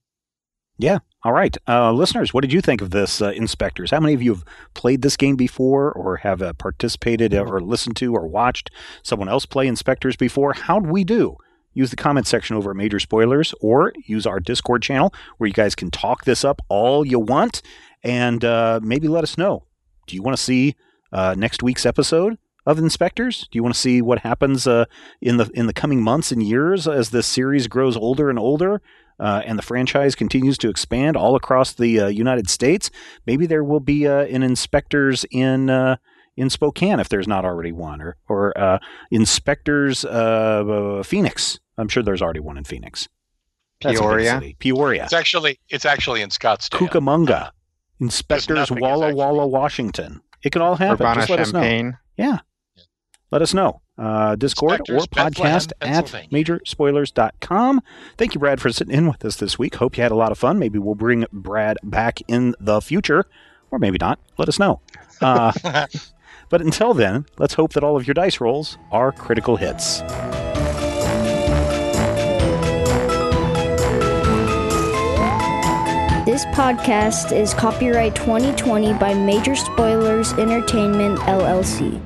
Yeah. All right, uh, listeners, what did you think of this, uh, InSpectres? How many of you have played this game before, or have uh, participated, or listened to, or watched someone else play InSpectres before? How'd we do? Use the comment section over at Major Spoilers, or use our Discord channel where you guys can talk this up all you want, and uh, maybe let us know. Do you want to see uh, next week's episode of InSpectres? Do you want to see what happens uh, in the in the coming months and years as this series grows older and older? uh, and the franchise continues to expand all across the uh, United States, maybe there will be uh, an InSpectres in uh, in Spokane if there's not already one, or or uh, InSpectres uh, Phoenix. I'm sure there's already one in Phoenix. That's Peoria. Peoria, It's actually it's actually in Scottsdale. Cucamonga, InSpectres nothing Walla actually- Walla, Washington. It could all happen. Urbana Just let us know. Champaign. Yeah. Let us know. Uh, Discord or podcast Bethlehem, at Pennsylvania. majorspoilers.com. Thank you, Brad, for sitting in with us this week. Hope you had a lot of fun. Maybe we'll bring Brad back in the future, or maybe not. Let us know. Uh, [LAUGHS] but until then, let's hope that all of your dice rolls are critical hits. This podcast is copyright 2020 by Major Spoilers Entertainment, LLC.